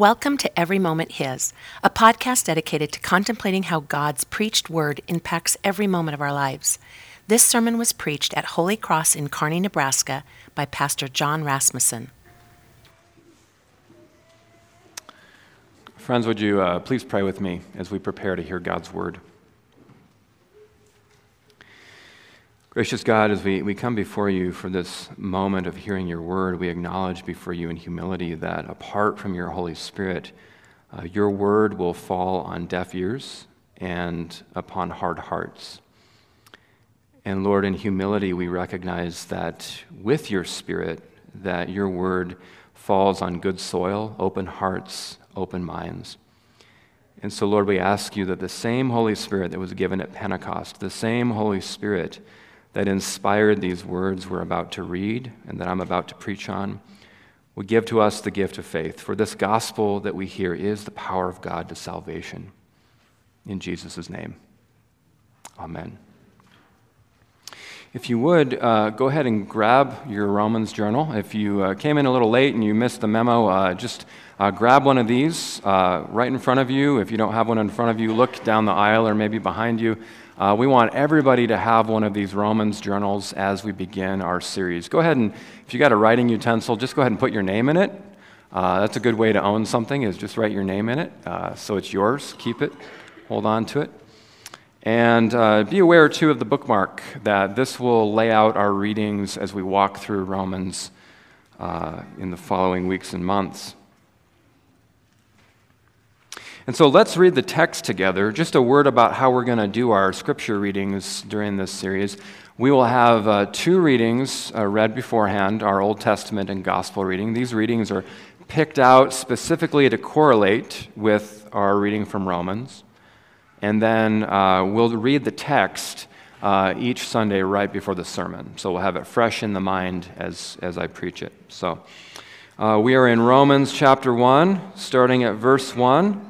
Welcome to Every Moment His, a podcast dedicated to contemplating how God's preached word impacts every moment of our lives. This sermon was preached at Holy Cross in Kearney, Nebraska by Pastor John Rasmussen. Friends, would you uh, please pray with me as we prepare to hear God's word? Gracious God, as we, we come before you for this moment of hearing your word, we acknowledge before you in humility that apart from your Holy Spirit, uh, your word will fall on deaf ears and upon hard hearts. And Lord, in humility, we recognize that with your Spirit, that your word falls on good soil, open hearts, open minds. And so, Lord, we ask you that the same Holy Spirit that was given at Pentecost, the same Holy Spirit that inspired these words we're about to read and that I'm about to preach on would give to us the gift of faith. For this gospel that we hear is the power of God to salvation. In Jesus' name, amen. If you would, uh, go ahead and grab your Romans journal. If you uh, came in a little late and you missed the memo, uh, just uh, grab one of these uh, right in front of you. If you don't have one in front of you, look down the aisle or maybe behind you. Uh, we want everybody to have one of these Romans journals as we begin our series. Go ahead and, if you got a writing utensil, just go ahead and put your name in it. Uh, that's a good way to own something, is just write your name in it. Uh, so it's yours. Keep it, hold on to it. And uh, be aware, too, of the bookmark, that this will lay out our readings as we walk through Romans uh, in the following weeks and months. And so let's read the text together. Just a word about how we're going to do our scripture readings during this series. We will have uh, two readings uh, read beforehand our Old Testament and Gospel reading. These readings are picked out specifically to correlate with our reading from Romans. And then uh, we'll read the text uh, each Sunday right before the sermon. So we'll have it fresh in the mind as, as I preach it. So uh, we are in Romans chapter 1, starting at verse 1.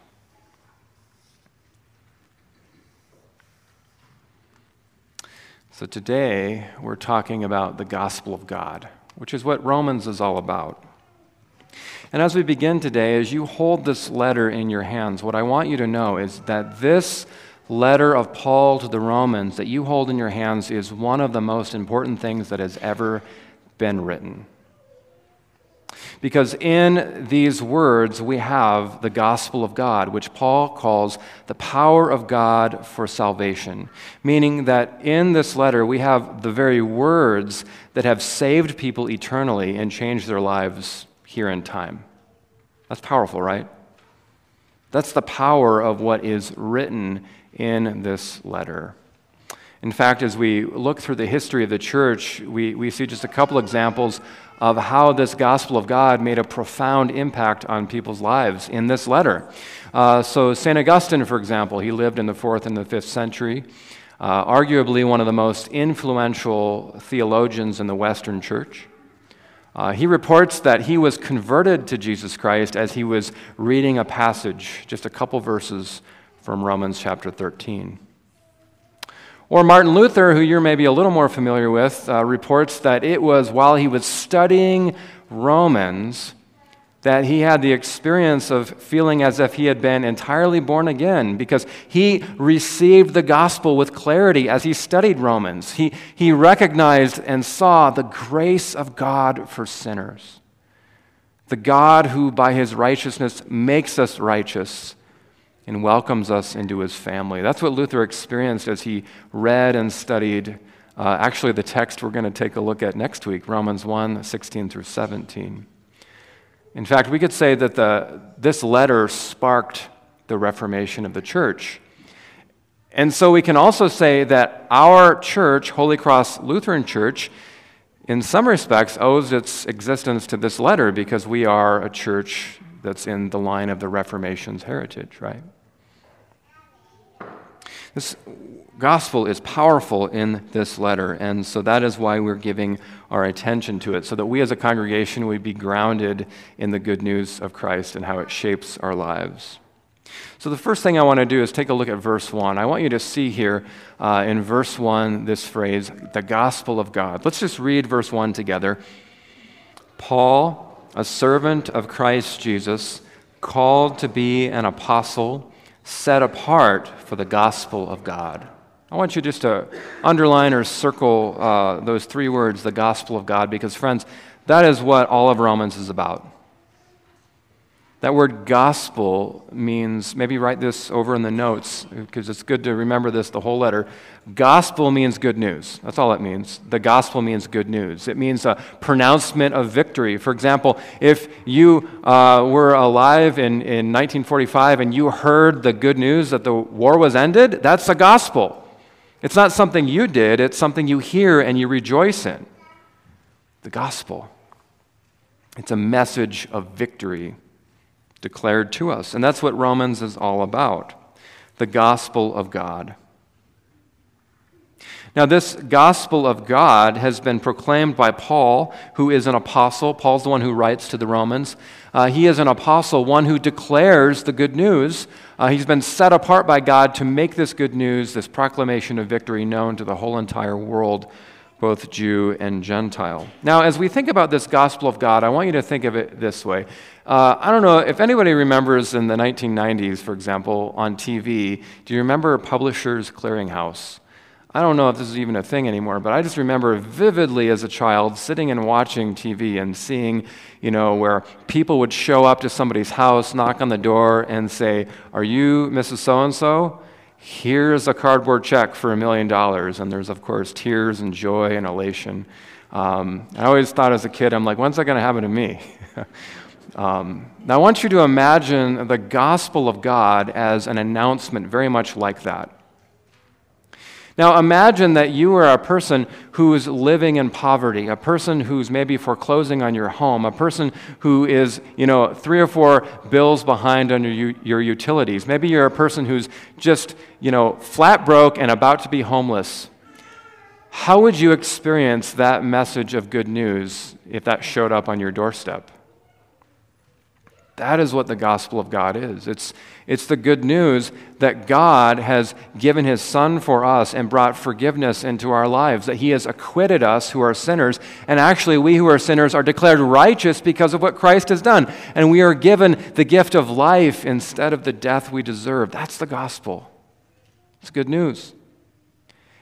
So today we're talking about the gospel of God, which is what Romans is all about. And as we begin today, as you hold this letter in your hands, what I want you to know is that this letter of Paul to the Romans that you hold in your hands is one of the most important things that has ever been written. Because in these words, we have the gospel of God, which Paul calls the power of God for salvation. Meaning that in this letter, we have the very words that have saved people eternally and changed their lives here in time. That's powerful, right? That's the power of what is written in this letter. In fact, as we look through the history of the church, we, we see just a couple examples of how this gospel of God made a profound impact on people's lives in this letter. Uh, so, St. Augustine, for example, he lived in the fourth and the fifth century, uh, arguably one of the most influential theologians in the Western church. Uh, he reports that he was converted to Jesus Christ as he was reading a passage, just a couple verses from Romans chapter 13. Or Martin Luther, who you're maybe a little more familiar with, uh, reports that it was while he was studying Romans that he had the experience of feeling as if he had been entirely born again because he received the gospel with clarity as he studied Romans. He, he recognized and saw the grace of God for sinners. The God who, by his righteousness, makes us righteous and welcomes us into his family. That's what Luther experienced as he read and studied uh, actually the text we're going to take a look at next week, Romans 1 16 through 17. In fact, we could say that the, this letter sparked the Reformation of the church. And so we can also say that our church, Holy Cross Lutheran Church, in some respects owes its existence to this letter because we are a church that's in the line of the Reformation's heritage, right? This gospel is powerful in this letter, and so that is why we're giving our attention to it, so that we as a congregation would be grounded in the good news of Christ and how it shapes our lives. So, the first thing I want to do is take a look at verse 1. I want you to see here uh, in verse 1 this phrase, the gospel of God. Let's just read verse 1 together. Paul, a servant of Christ Jesus, called to be an apostle, set apart for the gospel of God. I want you just to underline or circle uh, those three words, the gospel of God, because, friends, that is what all of Romans is about. That word gospel means, maybe write this over in the notes because it's good to remember this the whole letter. Gospel means good news. That's all it means. The gospel means good news. It means a pronouncement of victory. For example, if you uh, were alive in, in 1945 and you heard the good news that the war was ended, that's the gospel. It's not something you did, it's something you hear and you rejoice in. The gospel. It's a message of victory declared to us. And that's what Romans is all about the gospel of God. Now, this gospel of God has been proclaimed by Paul, who is an apostle. Paul's the one who writes to the Romans. Uh, he is an apostle, one who declares the good news. Uh, he's been set apart by God to make this good news, this proclamation of victory, known to the whole entire world both Jew and Gentile. Now, as we think about this gospel of God, I want you to think of it this way. Uh, I don't know if anybody remembers in the 1990s, for example, on TV, do you remember Publishers Clearinghouse? I don't know if this is even a thing anymore, but I just remember vividly as a child sitting and watching TV and seeing, you know, where people would show up to somebody's house, knock on the door, and say, Are you Mrs. So and so? Here's a cardboard check for a million dollars. And there's, of course, tears and joy and elation. Um, I always thought as a kid, I'm like, when's that going to happen to me? um, now, I want you to imagine the gospel of God as an announcement very much like that. Now imagine that you are a person who's living in poverty, a person who's maybe foreclosing on your home, a person who is, you know, three or four bills behind on your, your utilities. Maybe you're a person who's just, you know, flat broke and about to be homeless. How would you experience that message of good news if that showed up on your doorstep? That is what the gospel of God is. It's, it's the good news that God has given his Son for us and brought forgiveness into our lives, that he has acquitted us who are sinners. And actually, we who are sinners are declared righteous because of what Christ has done. And we are given the gift of life instead of the death we deserve. That's the gospel. It's good news.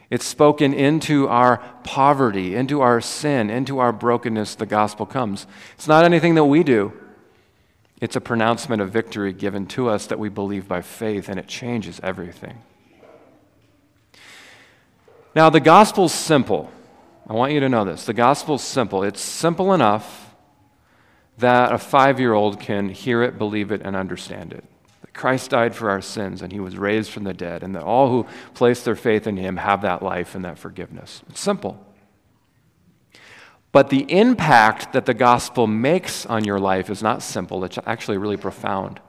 It's spoken into our poverty, into our sin, into our brokenness. The gospel comes. It's not anything that we do. It's a pronouncement of victory given to us that we believe by faith, and it changes everything. Now, the gospel's simple. I want you to know this. The gospel's simple. It's simple enough that a five year old can hear it, believe it, and understand it. That Christ died for our sins, and he was raised from the dead, and that all who place their faith in him have that life and that forgiveness. It's simple. But the impact that the gospel makes on your life is not simple, it's actually really profound.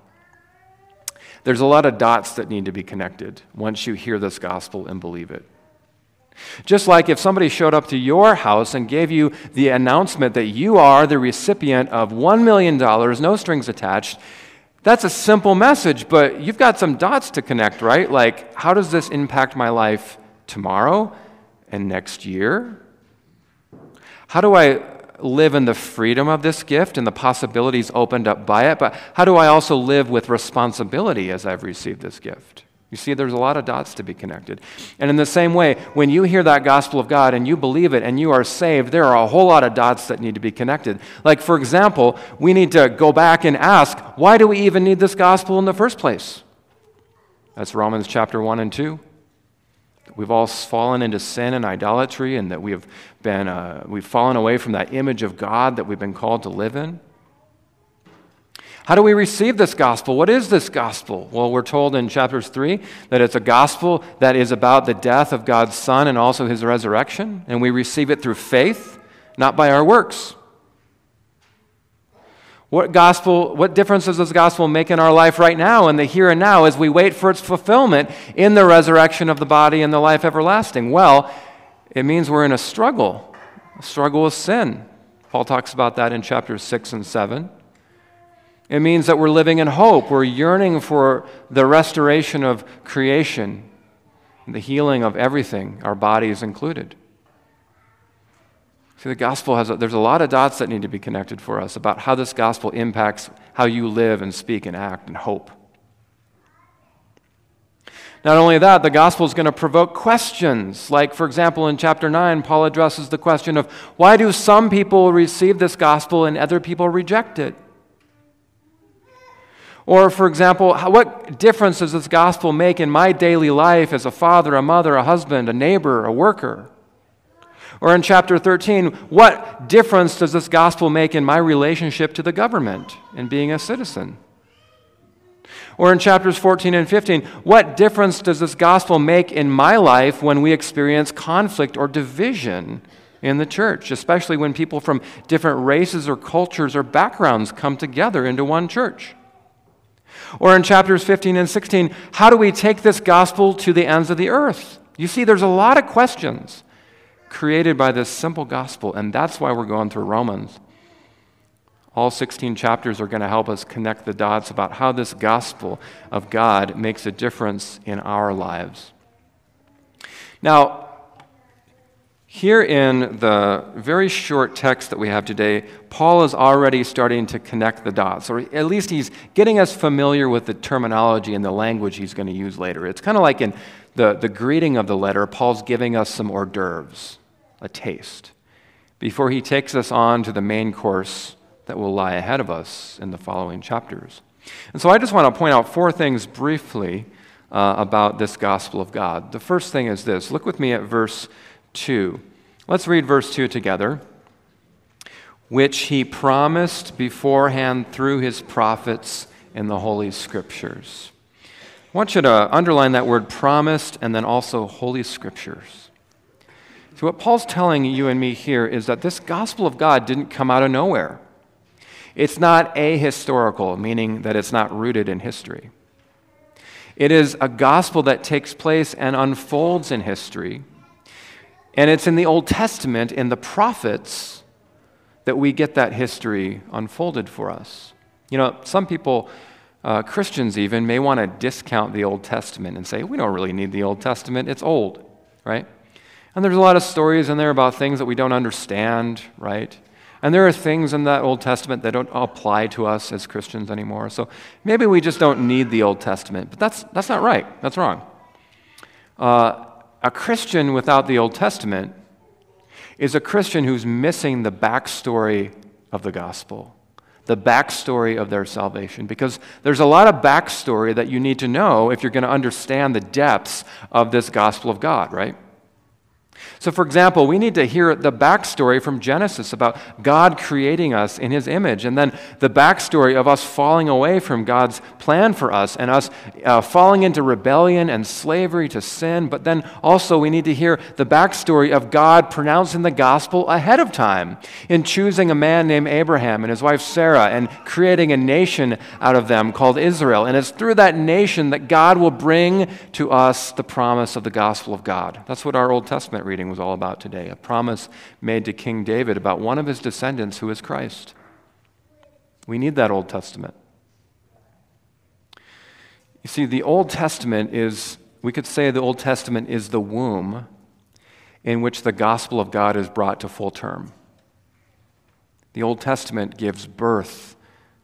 There's a lot of dots that need to be connected once you hear this gospel and believe it. Just like if somebody showed up to your house and gave you the announcement that you are the recipient of $1 million, no strings attached, that's a simple message, but you've got some dots to connect, right? Like, how does this impact my life tomorrow and next year how do I live in the freedom of this gift and the possibilities opened up by it? But how do I also live with responsibility as I've received this gift? You see, there's a lot of dots to be connected. And in the same way, when you hear that gospel of God and you believe it and you are saved, there are a whole lot of dots that need to be connected. Like, for example, we need to go back and ask, why do we even need this gospel in the first place? That's Romans chapter 1 and 2. We've all fallen into sin and idolatry, and that we have been, uh, we've fallen away from that image of God that we've been called to live in. How do we receive this gospel? What is this gospel? Well, we're told in chapters 3 that it's a gospel that is about the death of God's Son and also his resurrection, and we receive it through faith, not by our works. What gospel, what difference does this gospel make in our life right now, in the here and now, as we wait for its fulfillment in the resurrection of the body and the life everlasting? Well, it means we're in a struggle, a struggle with sin. Paul talks about that in chapters 6 and 7. It means that we're living in hope. We're yearning for the restoration of creation, the healing of everything, our bodies included. See, the gospel has, a, there's a lot of dots that need to be connected for us about how this gospel impacts how you live and speak and act and hope. Not only that, the gospel is going to provoke questions. Like, for example, in chapter 9, Paul addresses the question of why do some people receive this gospel and other people reject it? Or, for example, what difference does this gospel make in my daily life as a father, a mother, a husband, a neighbor, a worker? Or in chapter 13, what difference does this gospel make in my relationship to the government and being a citizen? Or in chapters 14 and 15, what difference does this gospel make in my life when we experience conflict or division in the church, especially when people from different races or cultures or backgrounds come together into one church? Or in chapters 15 and 16, how do we take this gospel to the ends of the earth? You see, there's a lot of questions created by this simple gospel, and that's why we're going through Romans. All 16 chapters are going to help us connect the dots about how this gospel of God makes a difference in our lives. Now, here in the very short text that we have today, Paul is already starting to connect the dots, or at least he's getting us familiar with the terminology and the language he's going to use later. It's kind of like in the, the greeting of the letter, Paul's giving us some hors d'oeuvres a taste, before he takes us on to the main course that will lie ahead of us in the following chapters. And so I just want to point out four things briefly uh, about this gospel of God. The first thing is this look with me at verse 2. Let's read verse 2 together. Which he promised beforehand through his prophets in the Holy Scriptures. I want you to underline that word promised and then also Holy Scriptures. So, what Paul's telling you and me here is that this gospel of God didn't come out of nowhere. It's not ahistorical, meaning that it's not rooted in history. It is a gospel that takes place and unfolds in history. And it's in the Old Testament, in the prophets, that we get that history unfolded for us. You know, some people, uh, Christians even, may want to discount the Old Testament and say, we don't really need the Old Testament, it's old, right? And there's a lot of stories in there about things that we don't understand, right? And there are things in that Old Testament that don't apply to us as Christians anymore. So maybe we just don't need the Old Testament. But that's, that's not right. That's wrong. Uh, a Christian without the Old Testament is a Christian who's missing the backstory of the gospel, the backstory of their salvation. Because there's a lot of backstory that you need to know if you're going to understand the depths of this gospel of God, right? So, for example, we need to hear the backstory from Genesis about God creating us in His image, and then the backstory of us falling away from God's plan for us and us uh, falling into rebellion and slavery to sin. But then also, we need to hear the backstory of God pronouncing the gospel ahead of time in choosing a man named Abraham and his wife Sarah and creating a nation out of them called Israel. And it's through that nation that God will bring to us the promise of the gospel of God. That's what our Old Testament reading was all about today a promise made to King David about one of his descendants who is Christ. We need that Old Testament. You see, the Old Testament is, we could say the Old Testament is the womb in which the gospel of God is brought to full term. The Old Testament gives birth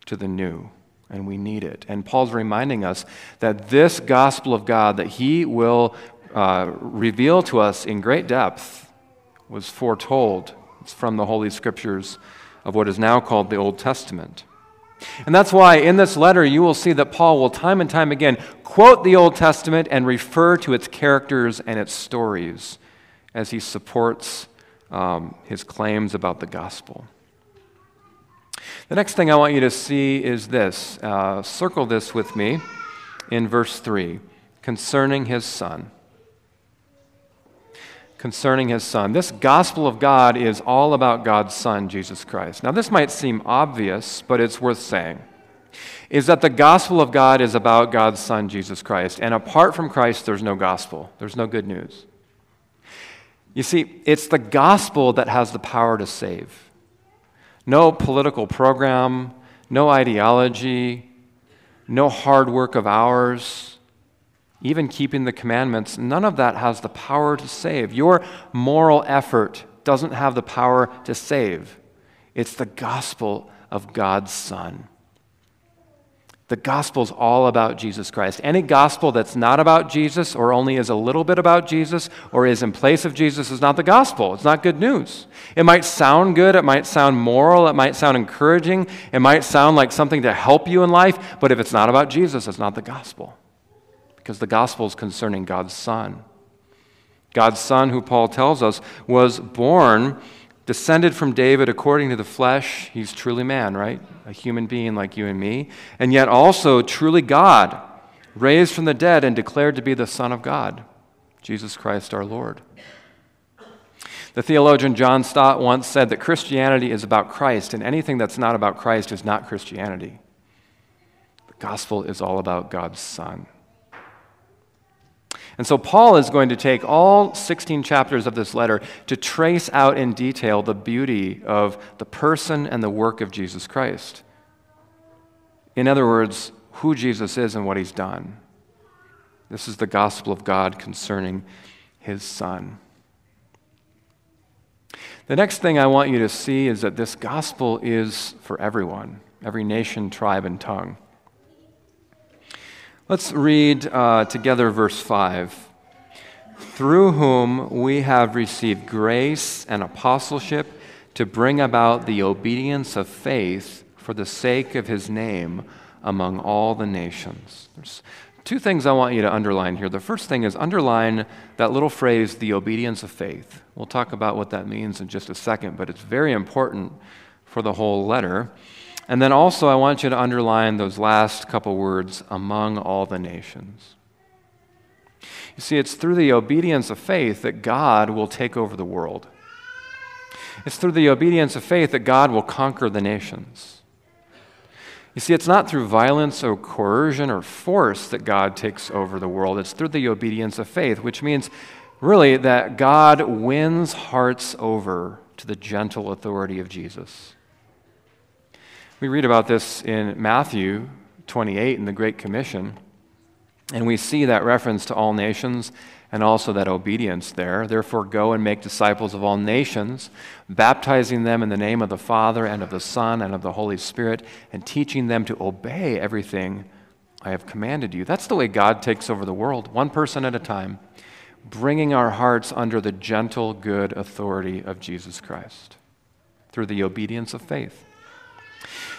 to the new, and we need it. And Paul's reminding us that this gospel of God that he will uh, revealed to us in great depth was foretold. It's from the Holy Scriptures of what is now called the Old Testament. And that's why in this letter you will see that Paul will time and time again quote the Old Testament and refer to its characters and its stories as he supports um, his claims about the gospel. The next thing I want you to see is this. Uh, circle this with me in verse 3 concerning his son. Concerning his son. This gospel of God is all about God's son, Jesus Christ. Now, this might seem obvious, but it's worth saying. Is that the gospel of God is about God's son, Jesus Christ. And apart from Christ, there's no gospel, there's no good news. You see, it's the gospel that has the power to save. No political program, no ideology, no hard work of ours, even keeping the commandments, none of that has the power to save. Your moral effort doesn't have the power to save. It's the gospel of God's Son. The gospel is all about Jesus Christ. Any gospel that's not about Jesus or only is a little bit about Jesus or is in place of Jesus is not the gospel. It's not good news. It might sound good, it might sound moral, it might sound encouraging, it might sound like something to help you in life, but if it's not about Jesus, it's not the gospel. Because the gospel is concerning God's Son. God's Son, who Paul tells us, was born descended from David according to the flesh, he's truly man, right? A human being like you and me, and yet also truly God, raised from the dead and declared to be the Son of God, Jesus Christ our Lord. The theologian John Stott once said that Christianity is about Christ, and anything that's not about Christ is not Christianity. The gospel is all about God's Son. And so Paul is going to take all 16 chapters of this letter to trace out in detail the beauty of the person and the work of Jesus Christ. In other words, who Jesus is and what he's done. This is the gospel of God concerning his son. The next thing I want you to see is that this gospel is for everyone, every nation, tribe, and tongue. Let's read uh, together verse 5. Through whom we have received grace and apostleship to bring about the obedience of faith for the sake of his name among all the nations. There's two things I want you to underline here. The first thing is underline that little phrase, the obedience of faith. We'll talk about what that means in just a second, but it's very important for the whole letter. And then also, I want you to underline those last couple words among all the nations. You see, it's through the obedience of faith that God will take over the world. It's through the obedience of faith that God will conquer the nations. You see, it's not through violence or coercion or force that God takes over the world. It's through the obedience of faith, which means really that God wins hearts over to the gentle authority of Jesus. We read about this in Matthew 28 in the Great Commission, and we see that reference to all nations and also that obedience there. Therefore, go and make disciples of all nations, baptizing them in the name of the Father and of the Son and of the Holy Spirit, and teaching them to obey everything I have commanded you. That's the way God takes over the world, one person at a time, bringing our hearts under the gentle, good authority of Jesus Christ through the obedience of faith.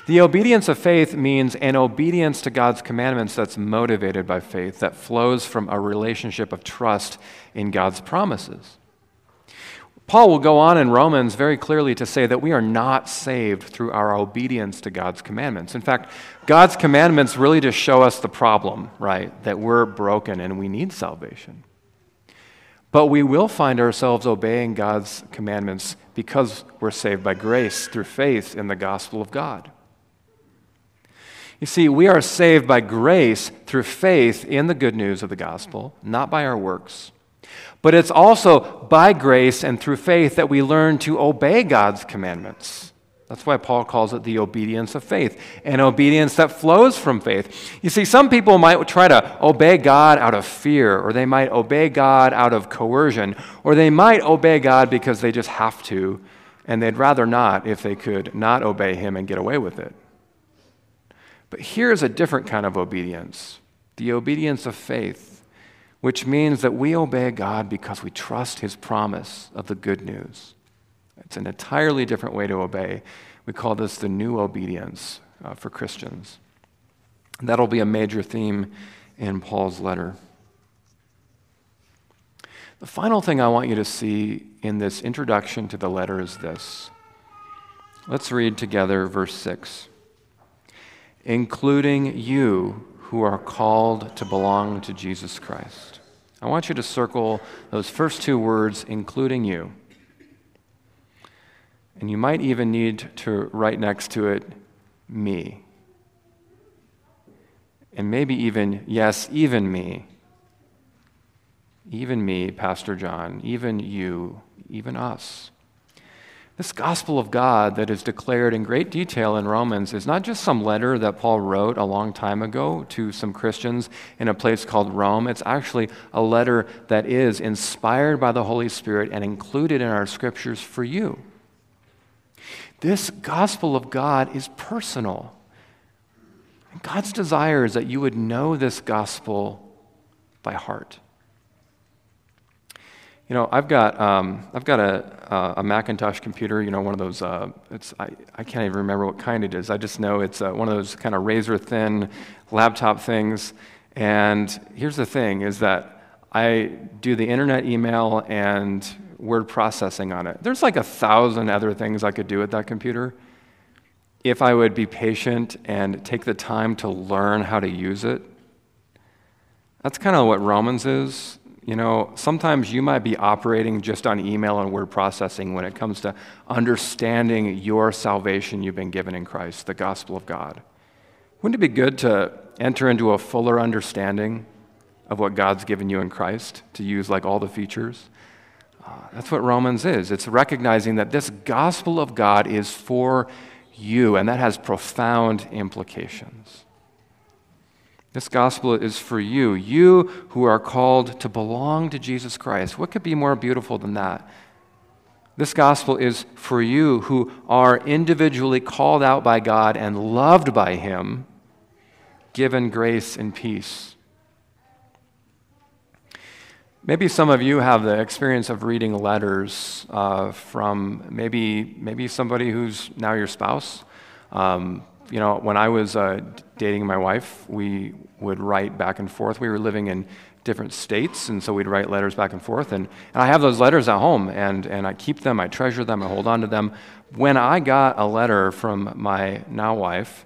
The obedience of faith means an obedience to God's commandments that's motivated by faith, that flows from a relationship of trust in God's promises. Paul will go on in Romans very clearly to say that we are not saved through our obedience to God's commandments. In fact, God's commandments really just show us the problem, right? That we're broken and we need salvation. But we will find ourselves obeying God's commandments because we're saved by grace through faith in the gospel of God. You see, we are saved by grace through faith in the good news of the gospel, not by our works. But it's also by grace and through faith that we learn to obey God's commandments. That's why Paul calls it the obedience of faith, an obedience that flows from faith. You see, some people might try to obey God out of fear, or they might obey God out of coercion, or they might obey God because they just have to, and they'd rather not if they could not obey Him and get away with it. But here's a different kind of obedience the obedience of faith, which means that we obey God because we trust His promise of the good news. It's an entirely different way to obey. We call this the new obedience. uh, for Christians. That'll be a major theme in Paul's letter. The final thing I want you to see in this introduction to the letter is this. Let's read together verse 6. Including you who are called to belong to Jesus Christ. I want you to circle those first two words, including you. And you might even need to write next to it, me. And maybe even, yes, even me. Even me, Pastor John, even you, even us. This gospel of God that is declared in great detail in Romans is not just some letter that Paul wrote a long time ago to some Christians in a place called Rome. It's actually a letter that is inspired by the Holy Spirit and included in our scriptures for you. This gospel of God is personal. God's desire is that you would know this gospel by heart. You know, I've got, um, I've got a, a, Macintosh computer, you know, one of those, uh, it's, I, I can't even remember what kind it is. I just know it's uh, one of those kind of razor thin laptop things. And here's the thing is that I do the internet email and word processing on it. There's like a thousand other things I could do with that computer if I would be patient and take the time to learn how to use it. That's kind of what Romans is. You know, sometimes you might be operating just on email and word processing when it comes to understanding your salvation you've been given in Christ, the gospel of God. Wouldn't it be good to enter into a fuller understanding of what God's given you in Christ to use like all the features? Uh, that's what Romans is. It's recognizing that this gospel of God is for you, and that has profound implications. This gospel is for you, you who are called to belong to Jesus Christ. What could be more beautiful than that? This gospel is for you who are individually called out by God and loved by Him, given grace and peace. Maybe some of you have the experience of reading letters uh, from maybe, maybe somebody who's now your spouse. Um, you know, when I was uh, dating my wife, we would write back and forth. We were living in different states, and so we'd write letters back and forth. And, and I have those letters at home, and, and I keep them, I treasure them, I hold on to them. When I got a letter from my now wife,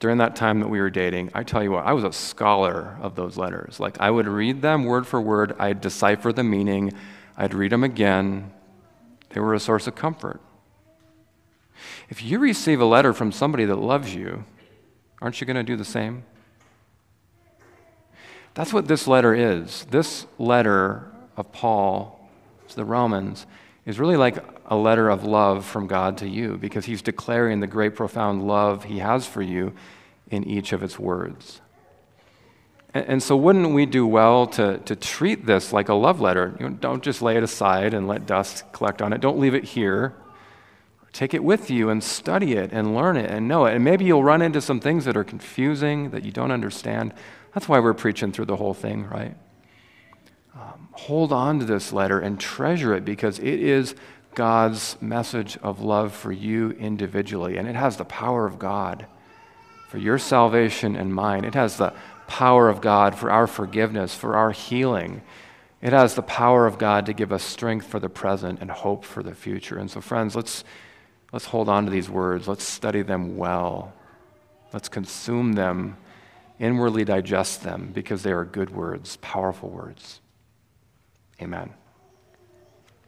during that time that we were dating, I tell you what, I was a scholar of those letters. Like, I would read them word for word, I'd decipher the meaning, I'd read them again. They were a source of comfort. If you receive a letter from somebody that loves you, aren't you going to do the same? That's what this letter is. This letter of Paul to the Romans is really like a letter of love from God to you because he's declaring the great, profound love he has for you in each of its words. And, so, wouldn't we do well to, to treat this like a love letter? You know, don't just lay it aside and let dust collect on it. Don't leave it here. Take it with you and study it and learn it and know it. And maybe you'll run into some things that are confusing, that you don't understand. That's why we're preaching through the whole thing, right? Um, hold on to this letter and treasure it because it is God's message of love for you individually. And it has the power of God for your salvation and mine. It has the power of God for our forgiveness, for our healing. It has the power of God to give us strength for the present and hope for the future. And so, friends, let's Let's hold on to these words. Let's study them well. Let's consume them, inwardly digest them, because they are good words, powerful words. Amen.